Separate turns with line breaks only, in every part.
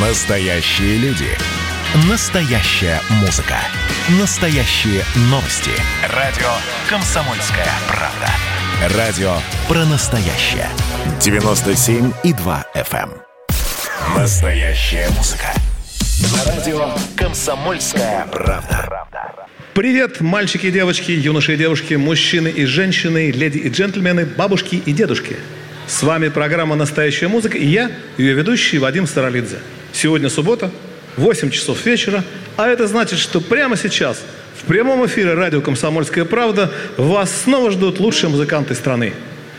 Настоящие люди. Настоящая музыка. Настоящие новости. Радио «Комсомольская правда». Радио про настоящее. 97,2 FM. эм. Настоящая музыка. На радио «Комсомольская правда».
Привет, мальчики и девочки, юноши и девушки, мужчины и женщины, леди и джентльмены, бабушки и дедушки. С вами программа «Настоящая музыка» и я, ее ведущий Вадим Старолидзе. Сегодня суббота, 8 часов вечера, а это значит, что прямо сейчас в прямом эфире радио «Комсомольская правда» вас снова ждут лучшие музыканты страны.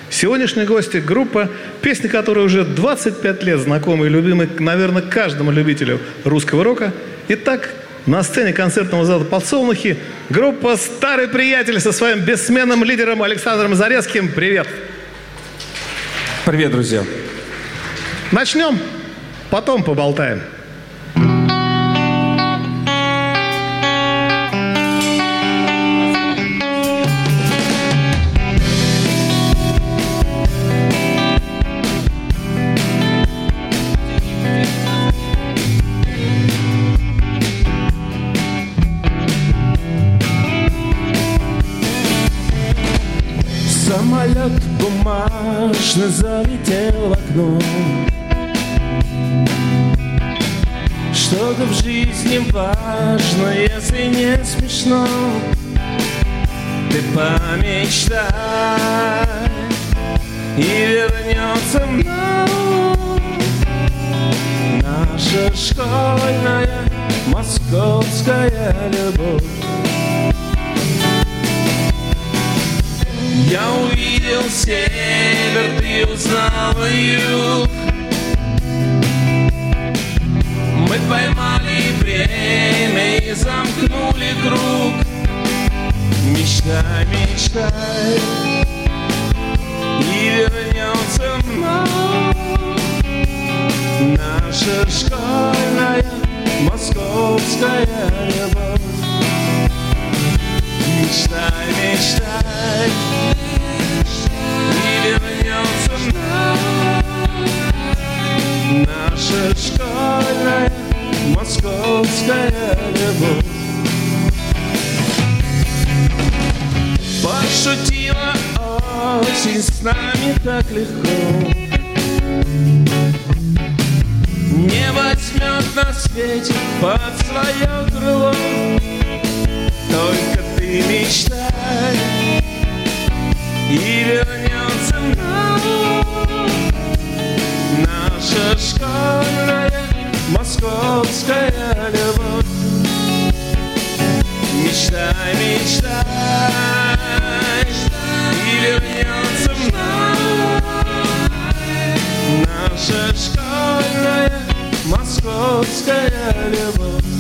Сегодняшние гости – группа, песни которой уже 25 лет знакомы и любимы, наверное, каждому любителю русского рока. Итак, на сцене концертного зала «Подсолнухи» группа «Старый приятель» со своим бессменным лидером Александром Зарецким. Привет!
Привет, друзья.
Начнем, потом поболтаем.
Самолет бумажный залетел в окно Что-то в жизни важно, если не смешно. Ты помечтай и вернется вновь Наша школьная московская любовь. Я увидел север, ты узнал юг Мы поймали время и замкнули круг. Мечтай, мечтай И вернется вновь Наша школьная московская любовь. Мечтай, мечтай И вернется вновь Наша школьная московская любовь. Пошутила осень с нами так легко. Не возьмет нас ветер под свое крыло. Только ты мечтай И вернется вновь Наша школьная московская любовь. Мечтай, мечтай И вернется вновь. Наша школьная московская любовь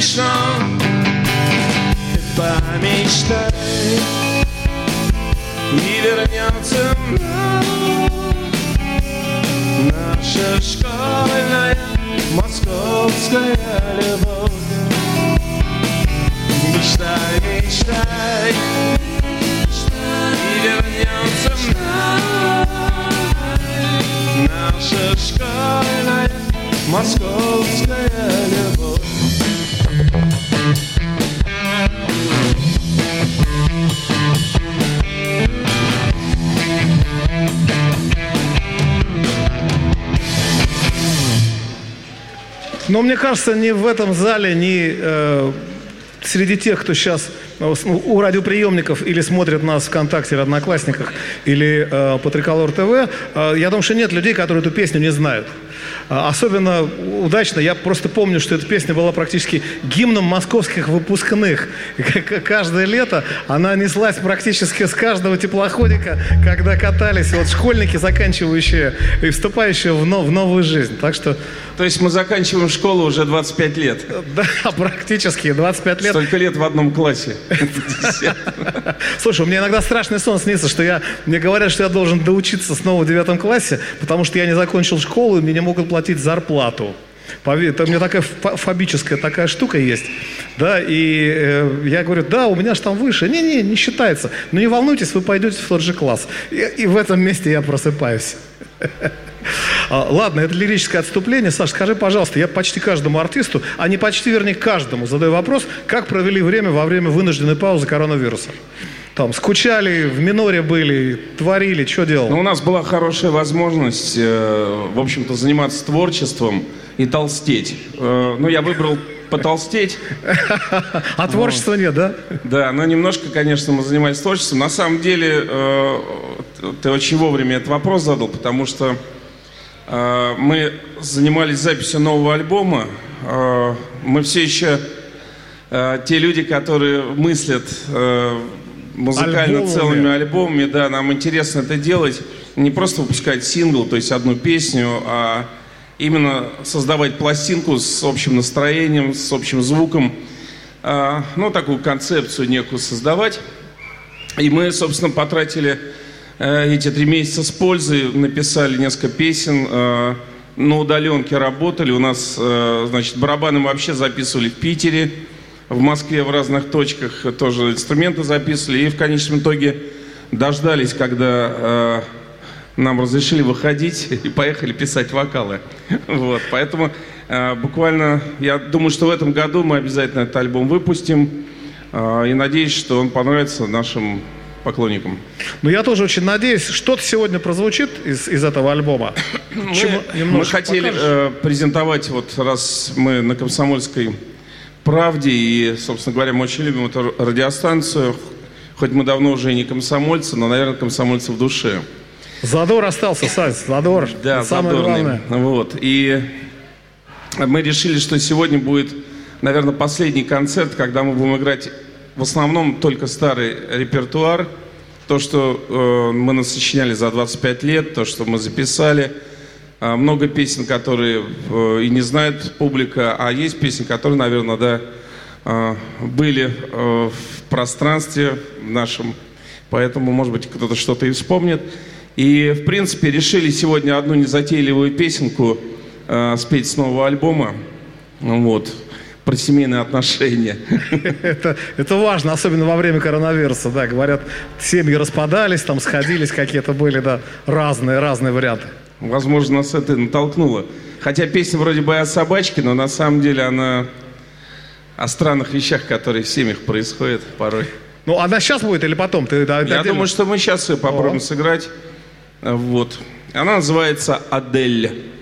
смешно Ты помечтай И вернется Наша школьная московская любовь. Мечтай, мечтай и вернется Наша школьная московская любовь
Но мне кажется, ни в этом зале, ни э, среди тех, кто сейчас ну, у радиоприемников или смотрят нас ВКонтакте или Одноклассниках, или э, по Триколор ТВ, э, я думаю, что нет людей, которые эту песню не знают. А, особенно удачно, я просто помню, что эта песня была практически гимном московских выпускных. Каждое лето она неслась практически с каждого теплоходика, когда катались вот школьники, заканчивающие и вступающие в, нов, в новую жизнь. Так что...
То есть мы заканчиваем школу уже 25 лет?
Да, практически 25 лет.
Столько лет в одном классе.
Слушай, у меня иногда страшный сон снится, что я, мне говорят, что я должен доучиться снова в девятом классе, потому что я не закончил школу, и мне не могут платить зарплату. Поверь, это у меня такая фобическая такая штука есть. Да, и э, я говорю, да, у меня же там выше. Не-не, не считается. Но не волнуйтесь, вы пойдете в тот же класс. И, и в этом месте я просыпаюсь. А, ладно, это лирическое отступление. Саш, скажи, пожалуйста, я почти каждому артисту, а не почти, вернее, каждому задаю вопрос, как провели время во время вынужденной паузы коронавируса? Там скучали, в миноре были, творили, что делали?
Ну, у нас была хорошая возможность, э, в общем-то, заниматься творчеством и толстеть. Э, ну, я выбрал потолстеть.
А творчества нет, да?
Да, но немножко, конечно, мы занимались творчеством. На самом деле, э, ты очень вовремя этот вопрос задал, потому что э, мы занимались записью нового альбома. Э, мы все еще те люди, которые мыслят музыкально альбомами. целыми альбомами, да, нам интересно это делать. Не просто выпускать сингл, то есть одну песню, а именно создавать пластинку с общим настроением, с общим звуком, а, ну, такую концепцию некую создавать. И мы, собственно, потратили э, эти три месяца с пользой, написали несколько песен, э, на удаленке работали. У нас, э, значит, барабаны мы вообще записывали в Питере, в Москве в разных точках тоже инструменты записывали. И в конечном итоге дождались, когда нам разрешили выходить и поехали писать вокалы. Вот, поэтому э, буквально, я думаю, что в этом году мы обязательно этот альбом выпустим. Э, и надеюсь, что он понравится нашим поклонникам.
Ну, я тоже очень надеюсь, что-то сегодня прозвучит из, из этого альбома.
Мы, мы хотели э, презентовать, вот раз мы на Комсомольской правде, и, собственно говоря, мы очень любим эту радиостанцию, хоть мы давно уже и не комсомольцы, но, наверное, комсомольцы в душе.
Задор остался, Сань, задор.
Да, самое задорный. главное. Вот. И мы решили, что сегодня будет, наверное, последний концерт, когда мы будем играть в основном только старый репертуар. То, что э, мы насочиняли за 25 лет, то, что мы записали. Э, много песен, которые э, и не знает публика, а есть песни, которые, наверное, да, э, были э, в пространстве нашем. Поэтому, может быть, кто-то что-то и вспомнит. И, в принципе, решили сегодня одну незатейливую песенку э, спеть с нового альбома. Вот про семейные отношения.
Это, это важно, особенно во время коронавируса, да, говорят, семьи распадались, там сходились, какие-то были, да, разные, разные варианты.
Возможно, нас это натолкнуло. Хотя песня вроде бы о собачке, но на самом деле она о странных вещах, которые в семьях происходят порой.
Ну, она сейчас будет или потом? Ты,
да, Я думаю, что мы сейчас ее попробуем О. сыграть. Вот. Она называется «Адель».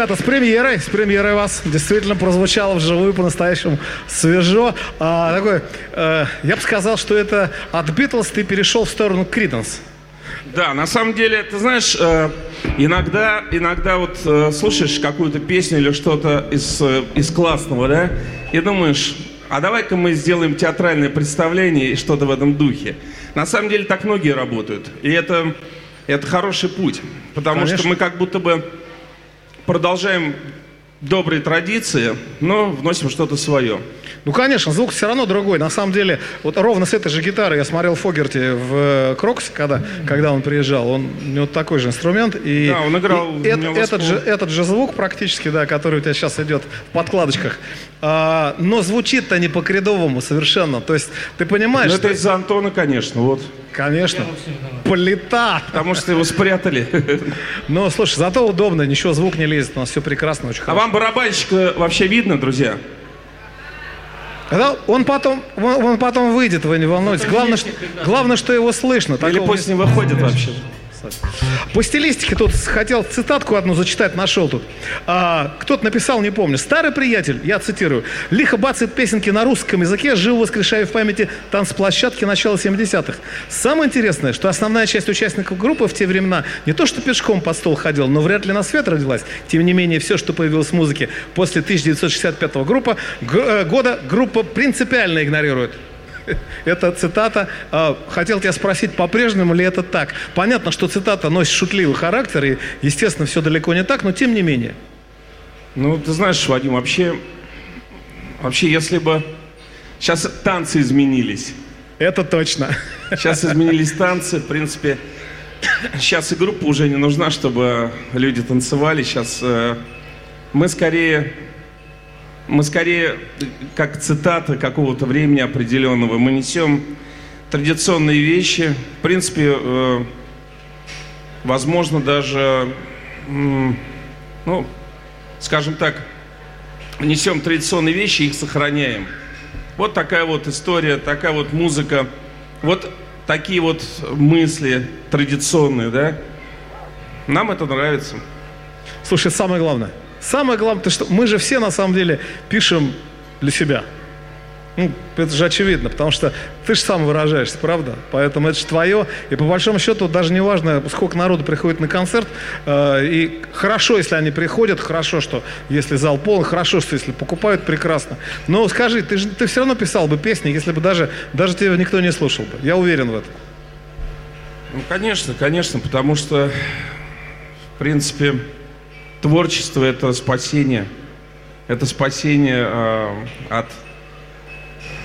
Ребята, с премьерой, с премьерой вас действительно прозвучало вживую по-настоящему свежо. А, такой, э, я бы сказал, что это от Битлз ты перешел в сторону Криденс.
Да, на самом деле, ты знаешь, э, иногда, иногда вот э, слушаешь какую-то песню или что-то из, э, из классного, да, и думаешь, а давай-ка мы сделаем театральное представление и что-то в этом духе. На самом деле так многие работают, и это, это хороший путь, потому
Конечно.
что мы как будто бы продолжаем добрые традиции, но вносим что-то свое.
Ну, конечно, звук все равно другой. На самом деле, вот ровно с этой же гитары я смотрел Фогерти в э, Кроксе, когда, когда он приезжал. Он, у него такой же инструмент. И,
Да, он играл
и
в
эт-
«Мелос
этот,
Пол».
же, этот же звук практически, да, который у тебя сейчас идет в подкладочках. А, но звучит-то не по-кредовому совершенно. То есть ты понимаешь,
Ну, это из-за Антона, конечно, вот.
Конечно. Плита.
Потому что его спрятали.
Но, слушай, зато удобно, ничего, звук не лезет, у нас все прекрасно, очень
А
хорошо.
вам барабанщика вообще видно, друзья?
Да, он потом, он, он потом выйдет, вы не волнуйтесь. Главное, что, главное, что его слышно.
Или пусть не выходит вообще?
По стилистике тут хотел цитатку одну зачитать, нашел тут. А, кто-то написал, не помню. Старый приятель, я цитирую, лихо бацает песенки на русском языке, живо воскрешая в памяти танцплощадки начала 70-х. Самое интересное, что основная часть участников группы в те времена не то что пешком под стол ходил, но вряд ли на свет родилась. Тем не менее, все, что появилось в музыке после 1965 группа, э, года, группа принципиально игнорирует. Это цитата. А, Хотел тебя спросить, по-прежнему ли это так? Понятно, что цитата носит шутливый характер, и, естественно, все далеко не так, но тем не менее.
Ну, ты знаешь, Вадим, вообще, вообще, если бы сейчас танцы изменились,
Это точно.
сейчас изменились танцы, в принципе, сейчас и группа уже не нужна, чтобы люди танцевали. Сейчас э, мы скорее, мы скорее, как цитата какого-то времени определенного, мы несем традиционные вещи. В принципе, э, возможно, даже, ну, скажем так, несем традиционные вещи, их сохраняем. Вот такая вот история, такая вот музыка, вот такие вот мысли традиционные, да? Нам это нравится.
Слушай, самое главное. Самое главное, то, что мы же все на самом деле пишем для себя. Ну, это же очевидно, потому что ты же сам выражаешься, правда? Поэтому это же твое. И по большому счету даже не важно, сколько народу приходит на концерт. э, и хорошо, если они приходят, хорошо, что если зал полон, хорошо, что если покупают, прекрасно. Но скажи, ты же ты все равно писал бы песни, если бы даже, даже тебя никто не слушал бы. Я уверен в этом.
Ну, конечно, конечно, потому что, в принципе, творчество – это спасение. Это спасение э, от,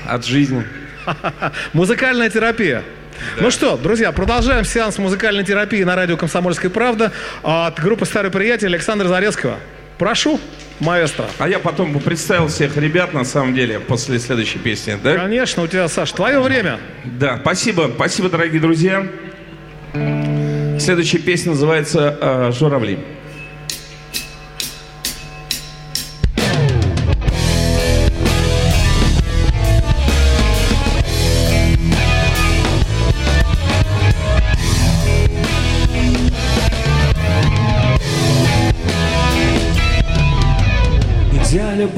от жизни.
Музыкальная терапия. Ну что, друзья, продолжаем сеанс музыкальной терапии на радио «Комсомольская правда» от группы «Старый приятель» Александра Зарецкого. Прошу, маэстро.
А я потом бы представил всех ребят, на самом деле, после следующей песни, да?
Конечно, у тебя, Саш, твое время.
Да, спасибо, спасибо, дорогие друзья. Следующая песня называется э, «Журавли».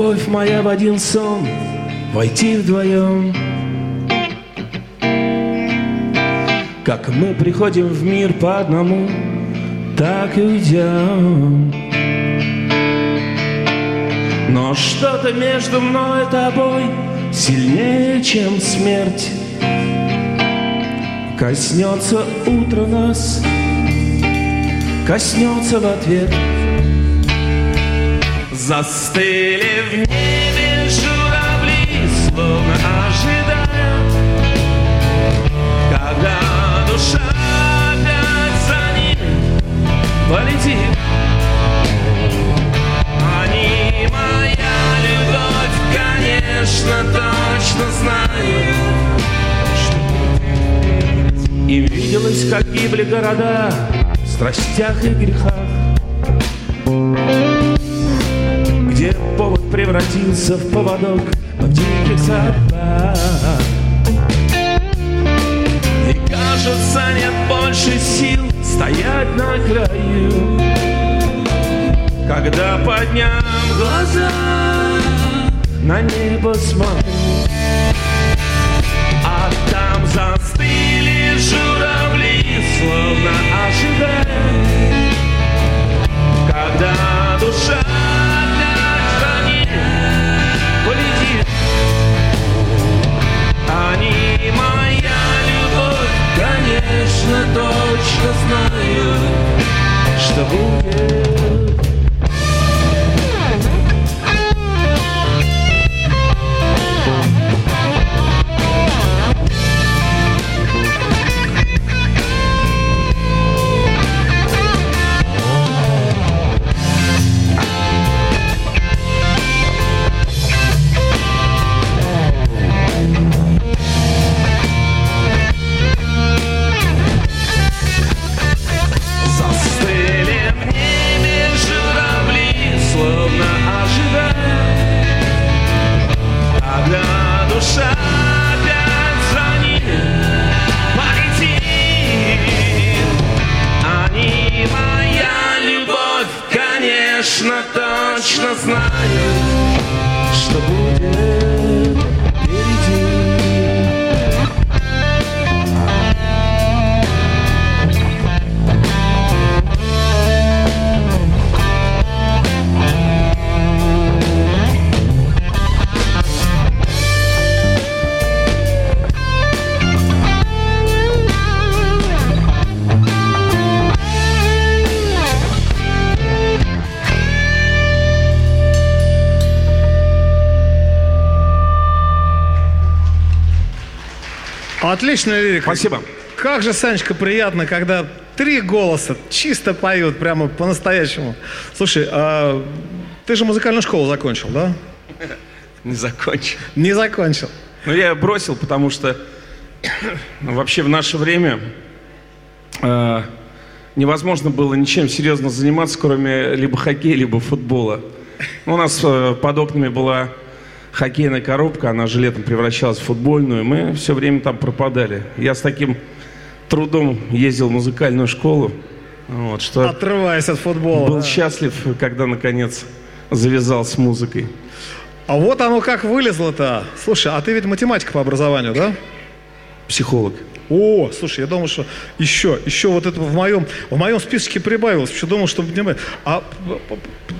Любовь моя, в один сон Войти вдвоем. Как мы приходим в мир по одному Так и уйдем. Но что-то между мной и тобой Сильнее, чем смерть. Коснется утро нас Коснется в ответ Застыли в небе журавли, словно ожидая, когда душа опять за ним полетит. Они моя любовь, конечно, точно знаю, что им виделось, как гибли города в страстях и грехах повод превратился в поводок в диких собак. И кажется, нет больше сил стоять на краю, когда подням глаза на небо смотрю, а там застыли журавли, словно ожидая, когда душа Моя любовь, конечно, точно знаю, что будет. Конечно, точно знают,
Отличная лирика.
Спасибо.
Как же, Санечка, приятно, когда три голоса чисто поют, прямо по-настоящему. Слушай, а ты же музыкальную школу закончил, да?
Не закончил.
Не закончил.
Ну, я бросил, потому что ну, вообще в наше время э, невозможно было ничем серьезно заниматься, кроме либо хоккея, либо футбола. У нас э, под окнами была хоккейная коробка, она же летом превращалась в футбольную, мы все время там пропадали. Я с таким трудом ездил в музыкальную школу, вот, что
Отрываясь от футбола.
был
да.
счастлив, когда наконец завязал с музыкой.
А вот оно как вылезло-то. Слушай, а ты ведь математик по образованию, да?
Психолог.
О, слушай, я думал, что еще, еще вот это в моем, в моем списке прибавилось. Еще думал, что... А,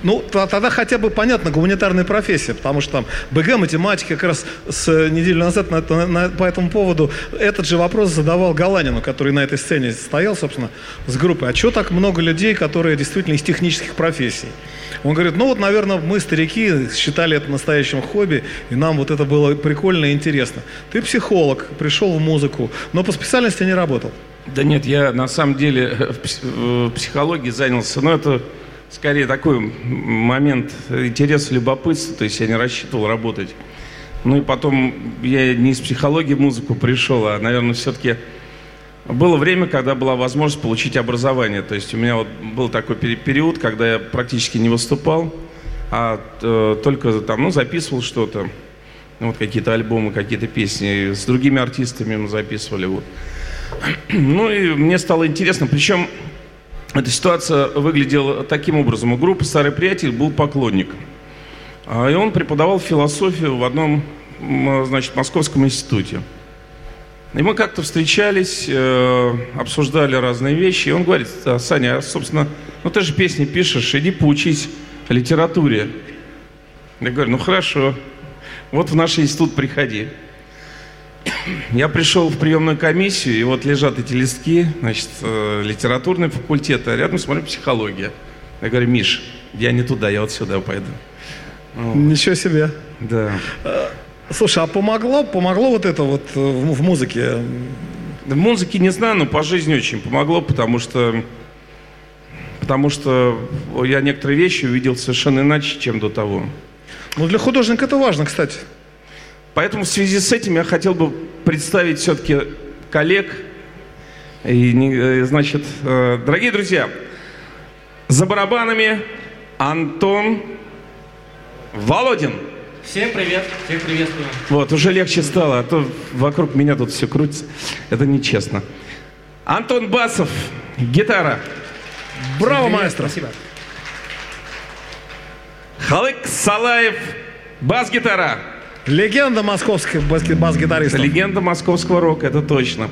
ну, тогда хотя бы понятно, гуманитарная профессия, потому что там БГ, математика, как раз с неделю назад на, на, по этому поводу этот же вопрос задавал Галанину, который на этой сцене стоял, собственно, с группой. А что так много людей, которые действительно из технических профессий? Он говорит, ну вот, наверное, мы, старики, считали это настоящим хобби, и нам вот это было прикольно и интересно. Ты психолог, пришел в музыку, но по специальности не работал.
Да нет, я на самом деле в психологии занялся, но это скорее такой момент интереса, любопытства, то есть я не рассчитывал работать. Ну и потом я не из психологии музыку пришел, а, наверное, все-таки было время, когда была возможность получить образование. То есть у меня вот был такой период, когда я практически не выступал, а э, только там, ну, записывал что-то, вот какие-то альбомы, какие-то песни. С другими артистами мы записывали. Вот. Ну и мне стало интересно, причем эта ситуация выглядела таким образом. У группы «Старый приятель» был поклонник. А, и он преподавал философию в одном, значит, московском институте. И мы как-то встречались, э, обсуждали разные вещи. И он говорит, Саня, а, собственно, ну ты же песни пишешь, иди поучись литературе. Я говорю, ну хорошо, вот в наш институт приходи. Я пришел в приемную комиссию, и вот лежат эти листки, значит, э, литературный факультет, а рядом смотрю психология. Я говорю, Миш, я не туда, я вот сюда пойду.
Вот. Ничего себе.
Да.
Э, Слушай, а помогло, помогло вот это вот э, в, в музыке?
В музыке не знаю, но по жизни очень помогло, потому что, потому что я некоторые вещи увидел совершенно иначе, чем до того.
Ну, для художника это важно, кстати.
Поэтому в связи с этим я хотел бы представить все-таки коллег. И, э, значит, э, дорогие друзья, за барабанами Антон Володин.
Всем привет, всех приветствую.
Вот, уже легче стало, а то вокруг меня тут все крутится. Это нечестно. Антон Басов, гитара.
Браво, маэстро.
Спасибо.
Халык Салаев, бас-гитара.
Легенда московских бас-гитаристов.
Легенда московского рока, это точно.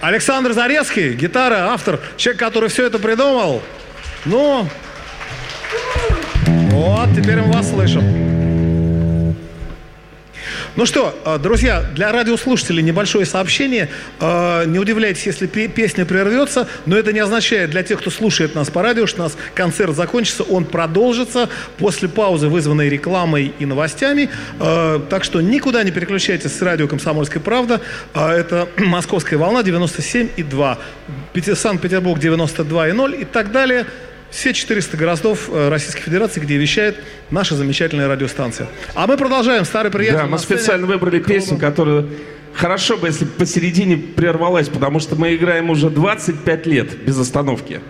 Александр Зарецкий, гитара, автор, человек, который все это придумал. Ну, вот, теперь мы вас слышим. Ну что, э, друзья, для радиослушателей небольшое сообщение. Э, не удивляйтесь, если песня прервется, но это не означает для тех, кто слушает нас по радио, что у нас концерт закончится, он продолжится после паузы, вызванной рекламой и новостями. Э, так что никуда не переключайтесь с радио «Комсомольская правда». Это «Московская волна» 97,2, Санкт-Петербург 92,0 и так далее – все 400 городов э, Российской Федерации, где вещает наша замечательная радиостанция. А мы продолжаем. Старый приятель.
Да, мы специально выбрали песню, которая хорошо бы, если посередине прервалась, потому что мы играем уже 25 лет без остановки.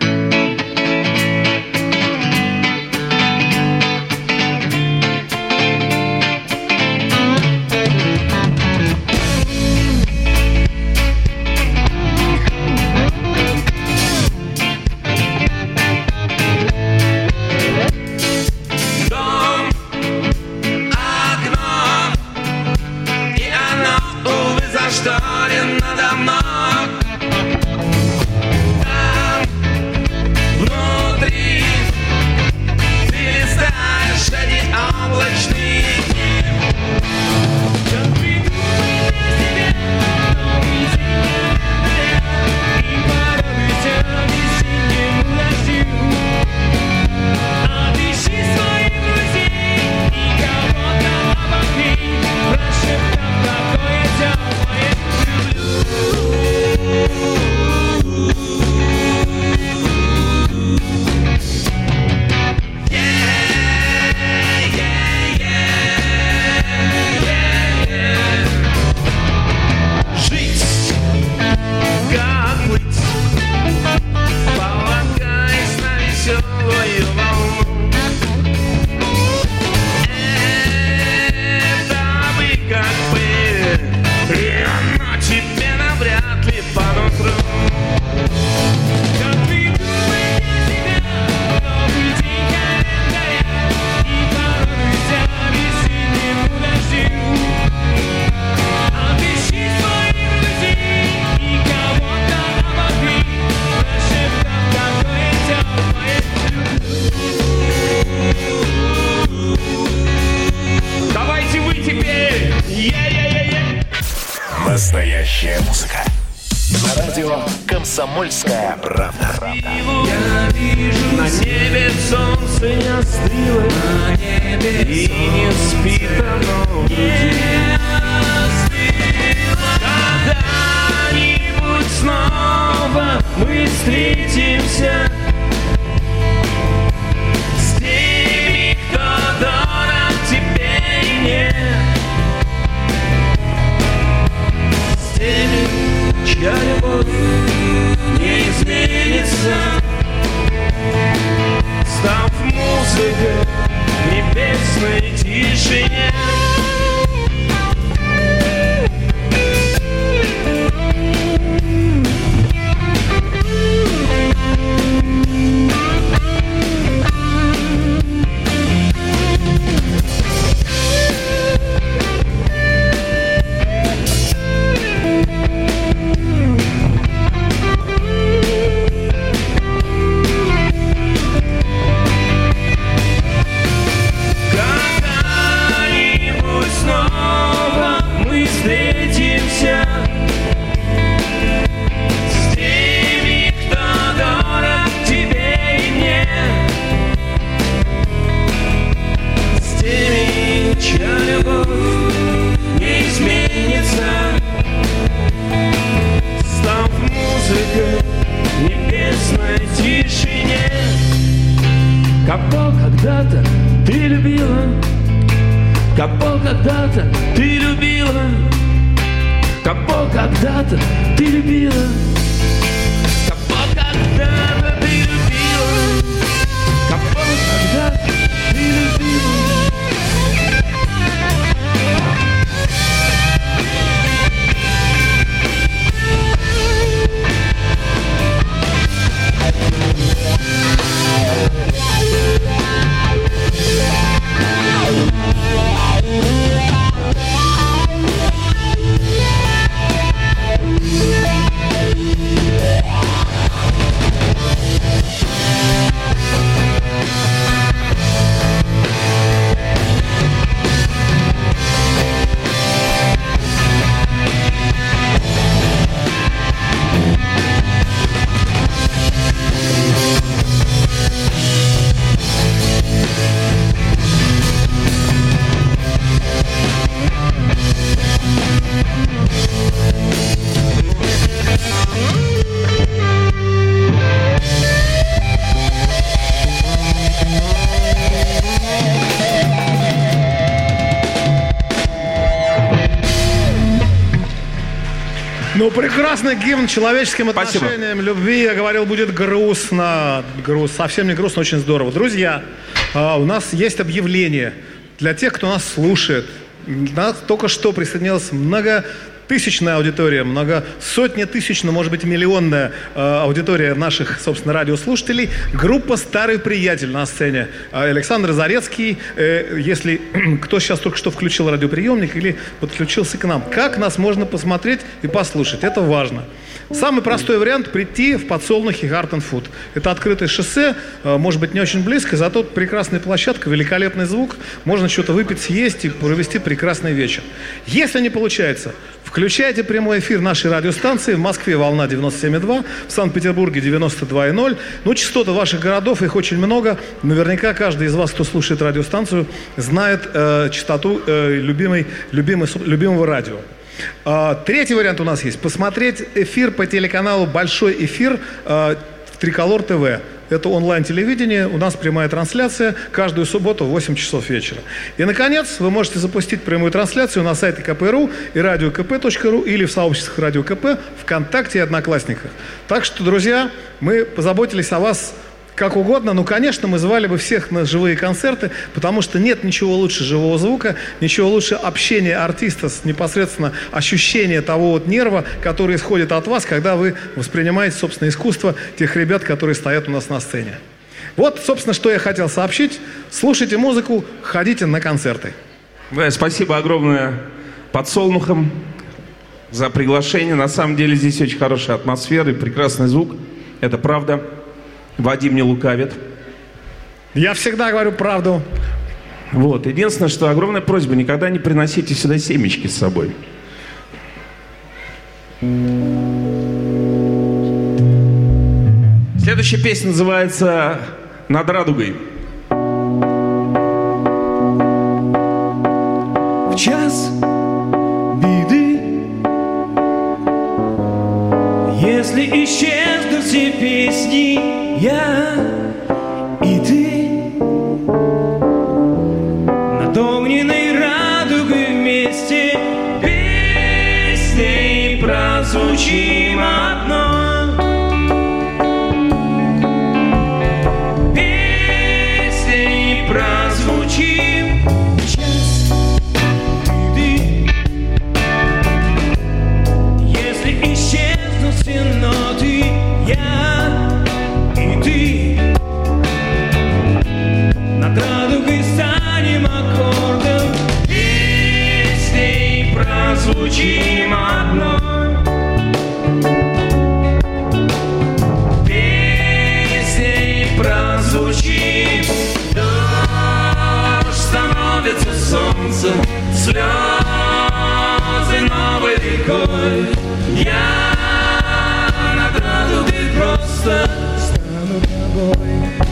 Настоящая музыка.
На радио «Комсомольская правда».
Я вижу на небе солнце не остыло, на небе и не спит оно Когда-нибудь снова мы встретимся чья любовь не изменится, став музыкой небесной тишине. Кого когда-то ты любила, кого когда-то
прекрасный гимн человеческим
Спасибо.
отношениям, любви. Я говорил, будет грустно. Груз, совсем не грустно, очень здорово. Друзья, а, у нас есть объявление для тех, кто нас слушает. Нас только что присоединилась многотысячная аудитория, много сотни тысяч, ну, может быть, миллионная э, аудитория наших, собственно, радиослушателей. Группа «Старый приятель» на сцене. А, Александр Зарецкий, э, если кто сейчас только что включил радиоприемник или подключился к нам, как нас можно посмотреть и послушать? Это важно. Самый простой вариант – прийти в подсолнухи Garden Food. Это открытое шоссе, э, может быть, не очень близко, зато прекрасная площадка, великолепный звук. Можно что-то выпить, съесть и провести прекрасный вечер. Если не получается, включайте прямой эфир нашей радиостанции. В Москве волна 97,2, в Санкт-Петербурге 92,0. Ну, частоты ваших городов, их очень много. Наверняка каждый из вас, кто слушает радиостанцию, знает э, частоту э, любимой, любимой, любимого радио. А, Третий вариант у нас есть. Посмотреть эфир по телеканалу «Большой эфир» э, Триколор ТВ. Это онлайн-телевидение, у нас прямая трансляция каждую субботу в 8 часов вечера. И, наконец, вы можете запустить прямую трансляцию на сайте КПРУ и радиокп.ру или в сообществах Радио КП, ВКонтакте и Одноклассниках. Так что, друзья, мы позаботились о вас как угодно, но, конечно, мы звали бы всех на живые концерты, потому что нет ничего лучше живого звука, ничего лучше общения артиста с непосредственно ощущения того вот нерва, который исходит от вас, когда вы воспринимаете, собственно, искусство тех ребят, которые стоят у нас на сцене. Вот, собственно, что я хотел сообщить. Слушайте музыку, ходите на концерты.
Да, спасибо огромное подсолнухам за приглашение. На самом деле здесь очень хорошая атмосфера и прекрасный звук. Это правда. Вадим не лукавит.
Я всегда говорю правду.
Вот. Единственное, что огромная просьба, никогда не приносите сюда семечки с собой.
Следующая песня называется «Над радугой».
В час беды Если исчезнут все песни Я и ты. Над огненной радугой вместе Песней прозвучим Песней прозвучим одной Песней прозвучим Дождь становится солнцем Слезы новой рекой. Я над радугой просто стану тобой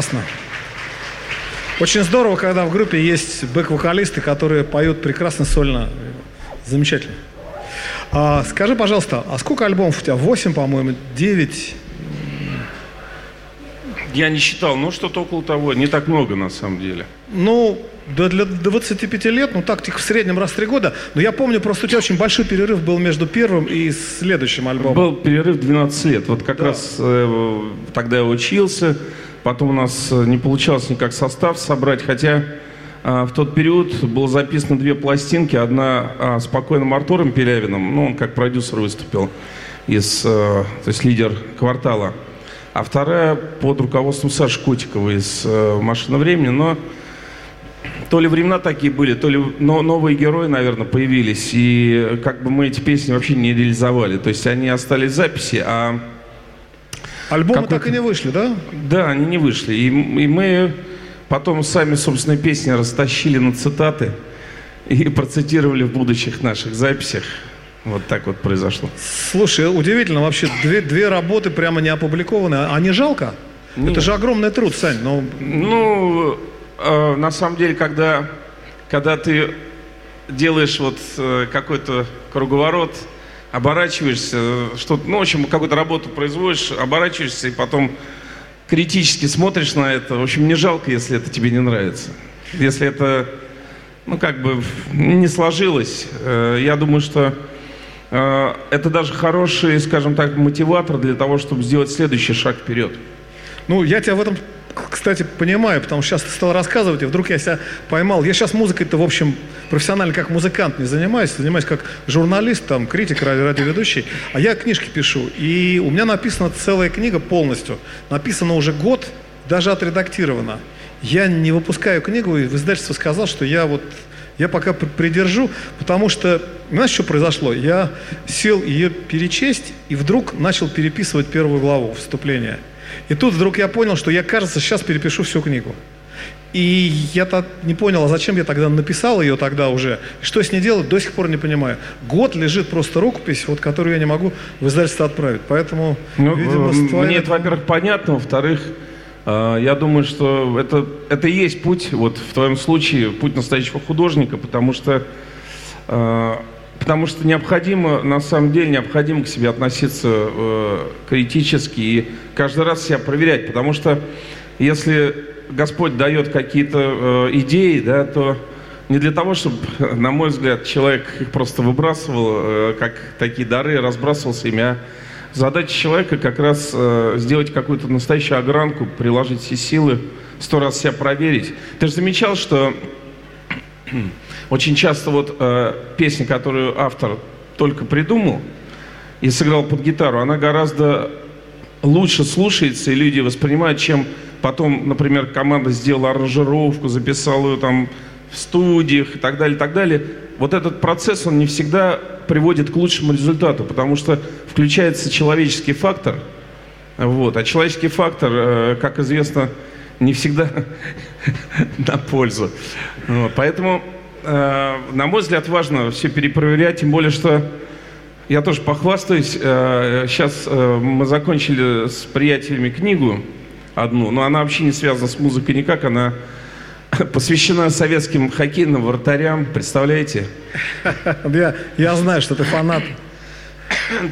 Прекрасно. Очень здорово, когда в группе есть бэк-вокалисты, которые поют прекрасно сольно. Замечательно. А, скажи, пожалуйста, а сколько альбомов у тебя? Восемь, по-моему, девять?
Я не считал, ну что-то около того. Не так много на самом деле.
Ну, да для 25 лет, ну так, в среднем раз в три года. Но я помню, просто у тебя очень большой перерыв был между первым и следующим альбомом.
Был перерыв 12 лет. Вот как
Да.
раз э, тогда я учился. Потом у нас э, не получалось никак состав собрать. Хотя э, в тот период было записано две пластинки. Одна э, с покойным Артуром Пелявиным. Ну, он как продюсер выступил. Из, то есть лидер квартала. А вторая под руководством Саши Котикова из «Машины времени». Но то ли времена такие были, то ли но, новые герои, наверное, появились. И как бы мы эти песни вообще не реализовали. То есть они остались в записи, а
Альбомы так и не вышли, да?
да, они не вышли. И, и мы потом сами, собственно, песни растащили на цитаты и процитировали в будущих наших записях. Вот так вот произошло.
Слушай, удивительно вообще, две, две работы прямо не опубликованы. А не жалко? Это же огромный труд, Сань. Ну,
Ну, э, на самом деле, когда, когда ты делаешь вот э, какой-то круговорот, оборачиваешься, что ну, в общем, какую-то работу производишь, оборачиваешься и потом критически смотришь на это. В общем, не жалко, если это тебе не нравится. Если это ну, как бы не сложилось. Э, я думаю, что э, это даже хороший, скажем так, мотиватор для того, чтобы сделать следующий шаг вперед.
Ну, я тебя в этом, кстати, понимаю, потому что сейчас ты стал рассказывать, и вдруг я себя поймал. Я сейчас музыкой-то, в общем, профессионально как музыкант не занимаюсь, занимаюсь как журналист, там, критик, ради- радиоведущий, а я книжки пишу. И у меня написана целая книга полностью. Написана уже год, даже отредактирована. Я не выпускаю книгу, и в издательство сказал, что я вот я пока при- придержу, потому что, знаешь, что произошло? Я сел ее перечесть, и вдруг начал переписывать первую главу вступления. И тут вдруг я понял, что я, кажется, сейчас перепишу всю книгу. И я так не понял, а зачем я тогда написал ее тогда уже? Что с ней делать, до сих пор не понимаю. Год лежит просто рукопись, вот, которую я не могу в издательство отправить. Поэтому,
Ну,
видимо, с твоей-
мне это, во-первых, понятно, во-вторых, э, я думаю, что это, это и есть путь, вот в твоем случае, путь настоящего художника, потому что, э, потому что необходимо, на самом деле, необходимо к себе относиться э, критически и каждый раз себя проверять, потому что если Господь дает какие-то э, идеи, да, то не для того, чтобы, на мой взгляд, человек их просто выбрасывал, э, как такие дары, разбрасывался ими, а задача человека как раз э, сделать какую-то настоящую огранку, приложить все силы, сто раз себя проверить. Ты же замечал, что очень часто вот э, песня, которую автор только придумал и сыграл под гитару, она гораздо лучше слушается, и люди воспринимают, чем потом, например, команда сделала аранжировку, записала ее там в студиях и так далее, и так далее. Вот этот процесс, он не всегда приводит к лучшему результату, потому что включается человеческий фактор, вот, а человеческий фактор, э, как известно, не всегда на пользу. Вот, поэтому, на мой взгляд, важно все перепроверять, тем более, что я тоже похвастаюсь. э, Сейчас э, мы закончили с приятелями книгу одну, но она вообще не связана с музыкой никак. Она посвящена советским хоккейным вратарям. Представляете?
Я, я знаю, что ты фанат.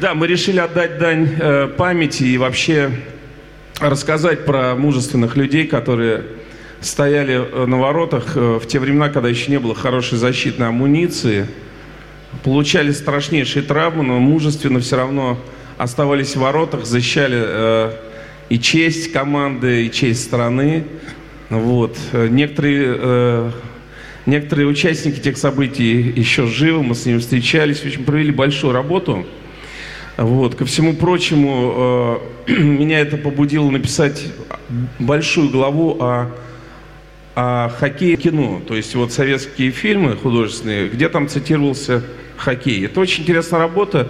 Да, мы решили отдать дань э, памяти и вообще рассказать про мужественных людей, которые стояли э, на воротах э, в те времена, когда еще не было хорошей защитной амуниции, получали страшнейшие травмы, но мужественно все равно оставались в воротах, защищали э, и честь команды, и честь страны. Вот. Некоторые, некоторые участники тех событий еще живы, мы с ними встречались, в общем, провели большую работу. Вот. Ко всему прочему, меня это побудило написать большую главу о, о хоккее в кино. То есть вот советские фильмы художественные, где там цитировался хоккей. Это очень интересная работа.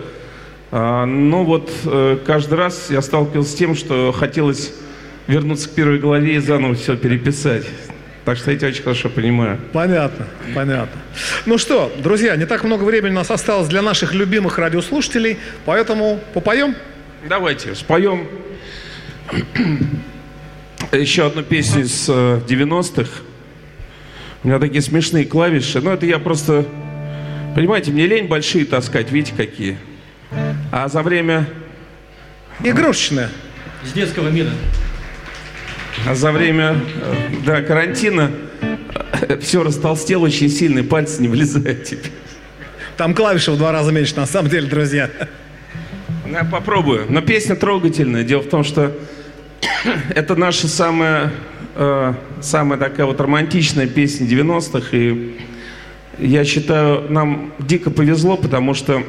А, Но вот э, каждый раз я сталкивался с тем, что хотелось вернуться к первой главе и заново все переписать. Так что я тебя очень хорошо понимаю.
Понятно, понятно. Ну что, друзья, не так много времени у нас осталось для наших любимых радиослушателей, поэтому попоем.
Давайте споем еще одну песню из э, 90-х. У меня такие смешные клавиши. Но это я просто... Понимаете, мне лень большие таскать, видите, какие. А за время,
Игрушечная.
Из детского мира.
а за время э, да, карантина все растолстело очень сильно, и пальцы не влезают теперь.
Там клавиши в два раза меньше, на самом деле, друзья.
Я попробую. Но песня трогательная. Дело в том, что это наша самая, э, самая такая вот романтичная песня 90-х. И я считаю, нам дико повезло, потому что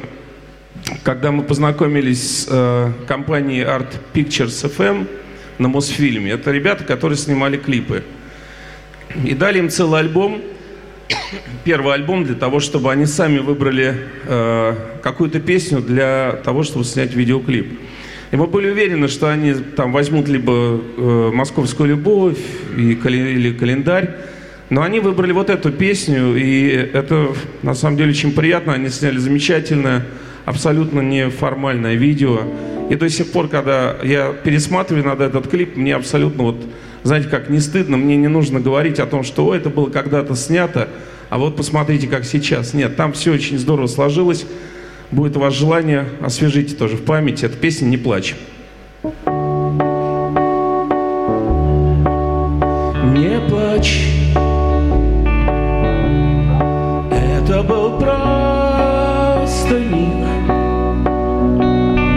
когда мы познакомились с э, компанией Art Pictures FM на Мосфильме, это ребята, которые снимали клипы. И дали им целый альбом, первый альбом для того, чтобы они сами выбрали э, какую-то песню для того, чтобы снять видеоклип. И мы были уверены, что они там возьмут либо э, «Московскую любовь» и, или «Календарь», но они выбрали вот эту песню, и это на самом деле очень приятно. Они сняли замечательное, абсолютно неформальное видео. И до сих пор, когда я пересматриваю надо этот клип, мне абсолютно вот, знаете, как не стыдно, мне не нужно говорить о том, что «О, это было когда-то снято, а вот посмотрите, как сейчас. Нет, там все очень здорово сложилось будет у вас желание, освежите тоже в памяти. Эта песня «Не плачь». Не плачь, это был просто миг.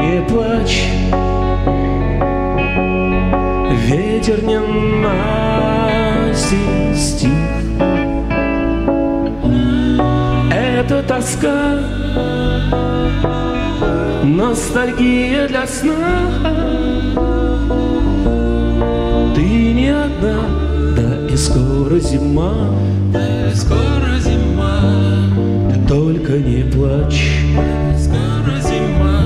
Не плачь, ветер не настиг. Тоска. Ностальгия для сна. Ты не одна, да и скоро зима. Да и скоро зима. Ты только не плачь. Скоро зима.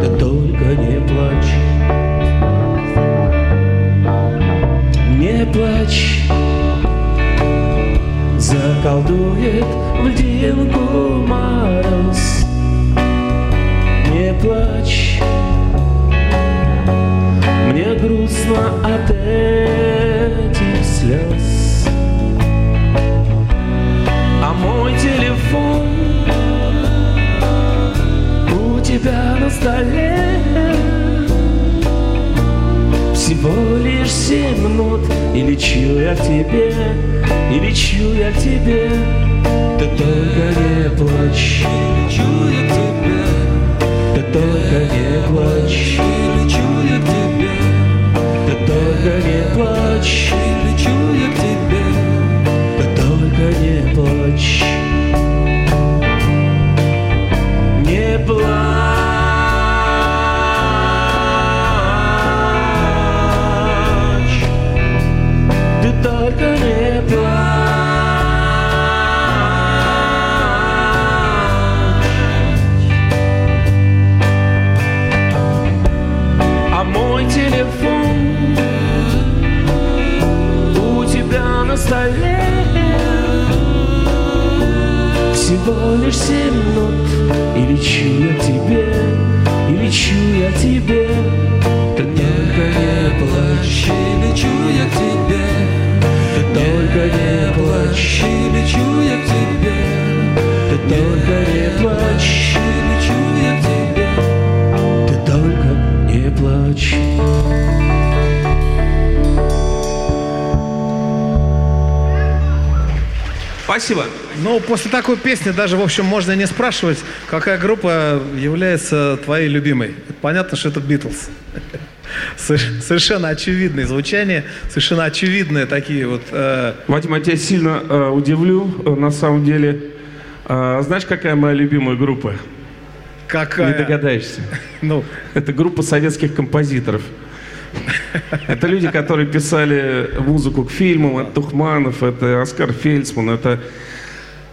Ты только не плачь. Не плачь. Заколдует в льдинку мороз Не плачь. Мне грустно от этих слез. А мой телефон У тебя на столе. Всего лишь семь минут. И лечу я к тебе, и лечу я к тебе Ты только не плачь. Лечу я к тебе Ты только не плачь. Лечу я к тебе Ты только не плачь. Лечу я к тебе Ты только не плачь всего лишь семь минут. И лечу я тебе, и лечу я тебе. Ты только не плачь. И лечу я к тебе Ты только не плачь. И лечу я к тебе Ты только не плачь. И лечу я к тебе. Ты только не плачь.
Спасибо.
Ну, после такой песни даже, в общем, можно не спрашивать, какая группа является твоей любимой. Понятно, что это Битлз. Совершенно очевидное звучание, совершенно очевидные такие вот... э,
Вадим, я тебя сильно э, удивлю, э, на самом деле. Э, знаешь, какая моя любимая группа?
какая...
Не догадаешься.
Ну,
Это группа советских композиторов. Это люди, которые писали музыку к фильмам. Это Тухманов, это Оскар Фельдсман, это,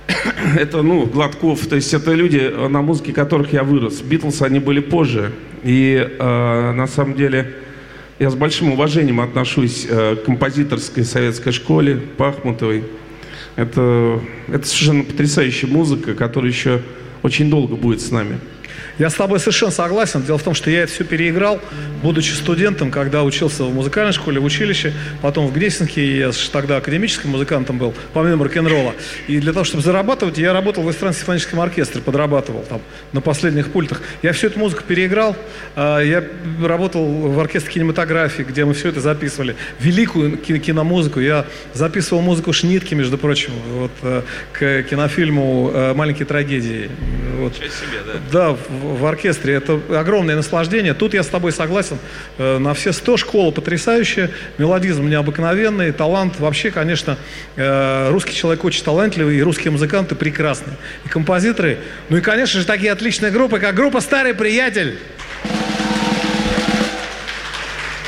это ну, Гладков. То есть это люди, на музыке которых я вырос. Битлз, они были позже. И э, на самом деле я с большим уважением отношусь э, к композиторской советской школе Пахмутовой. Это, это совершенно потрясающая музыка, которая еще очень долго будет с нами.
Я с тобой совершенно согласен. Дело в том, что я это все переиграл, будучи студентом, когда учился в музыкальной школе, в училище, потом в Гнесинке, я ж тогда академическим музыкантом был, помимо рок-н-ролла. И для того, чтобы зарабатывать, я работал в эстрадно симфоническом оркестре, подрабатывал там на последних пультах. Я всю эту музыку переиграл. А, Я работал в оркестре кинематографии, где мы все это записывали. Великую ки- киномузыку. Я записывал музыку Шнитки, между прочим, вот, э, к кинофильму э, «Маленькие трагедии». Вот. Да, в, в оркестре. Это огромное наслаждение. Тут я с тобой согласен. Э, На все сто школа потрясающая, мелодизм необыкновенный, талант. Вообще, конечно, э, русский человек очень талантливый, и русские музыканты прекрасные. И композиторы. Ну и, конечно же, такие отличные группы, как группа «Старый приятель».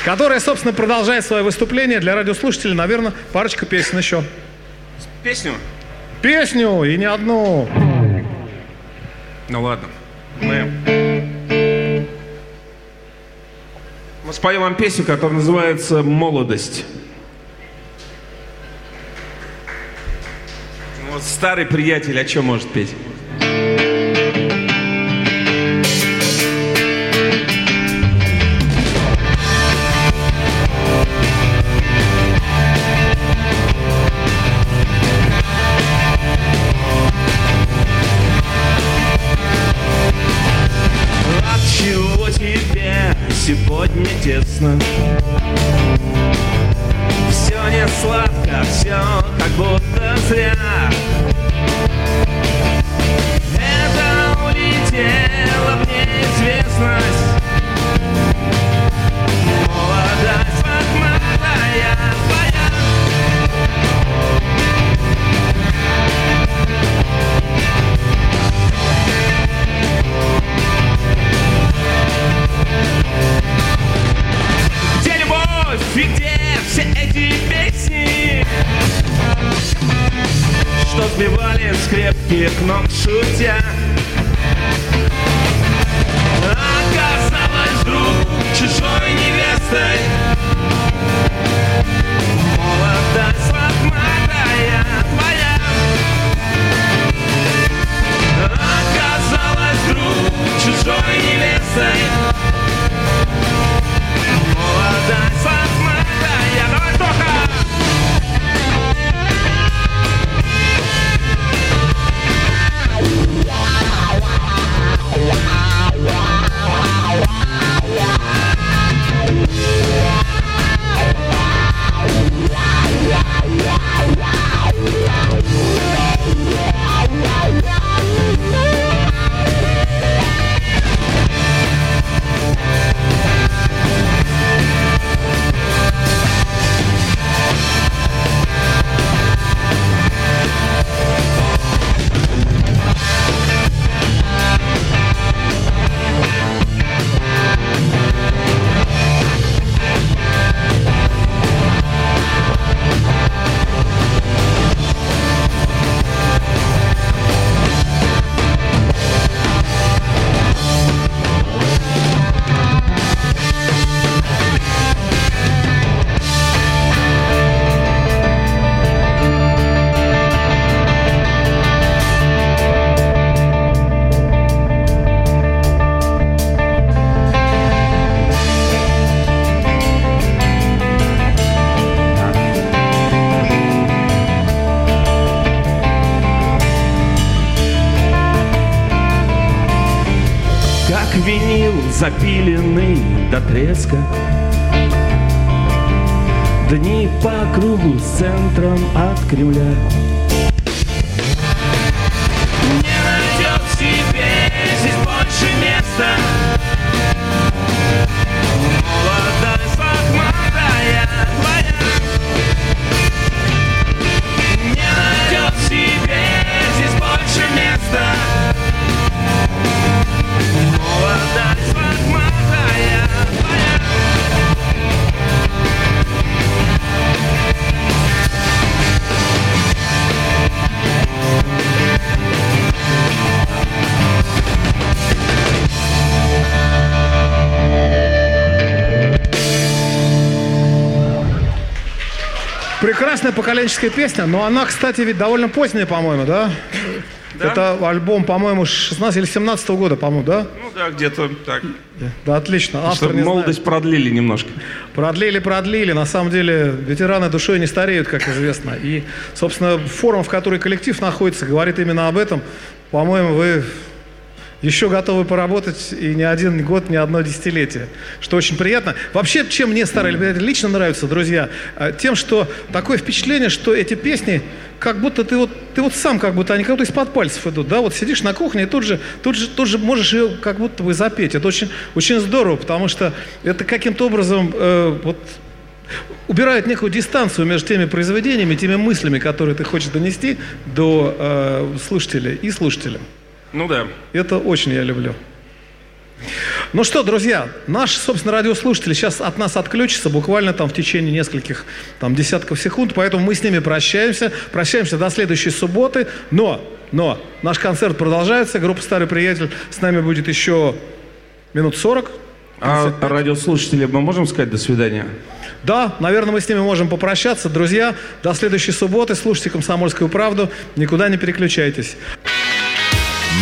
Которая, собственно, продолжает свое выступление для радиослушателей. Наверное, парочка песен еще.
Песню?
Песню и не одну.
Ну ладно. Мы... Мы споем вам песню, которая называется «Молодость». Ну, Вот старый приятель о чем может петь?
Треска. Дни по кругу с центром от Кремля.
Поколенческая песня, но она, кстати, ведь довольно поздняя, по-моему, да? Это альбом, по-моему, 16 или 17 года, по-моему, да?
Ну да, где-то так.
Да, отлично. Автор
Чтобы
не знаю.
молодость продлили немножко.
Продлили, продлили. На самом деле, ветераны душой не стареют, как известно. И, собственно, форум, в который коллектив находится, говорит именно об этом. По-моему, вы еще готовы поработать и не один год, не одно десятилетие, что очень приятно. Вообще, чем мне старые ребята лично нравятся, друзья, э, тем, что такое впечатление, что эти песни, как будто ты вот, ты вот сам, как будто они как будто из-под пальцев идут, да, вот сидишь на кухне и тут же, тут же, тут же можешь ее как будто бы запеть. Это очень, очень здорово, потому что это каким-то образом э, вот убирает некую дистанцию между теми произведениями, теми мыслями, которые ты хочешь донести до э, слушателя и слушателя.
Ну да.
Это очень я люблю. Ну что, друзья, наши, собственно, радиослушатели сейчас от нас отключатся буквально там в течение нескольких там, десятков секунд, поэтому мы с ними прощаемся. Прощаемся до следующей субботы. Но, но, наш концерт продолжается. Группа «Старый приятель» с нами будет еще минут 40.
А радиослушателям мы можем сказать до свидания?
Да, наверное, мы с ними можем попрощаться. Друзья, до следующей субботы. Слушайте «Комсомольскую правду». Никуда не переключайтесь.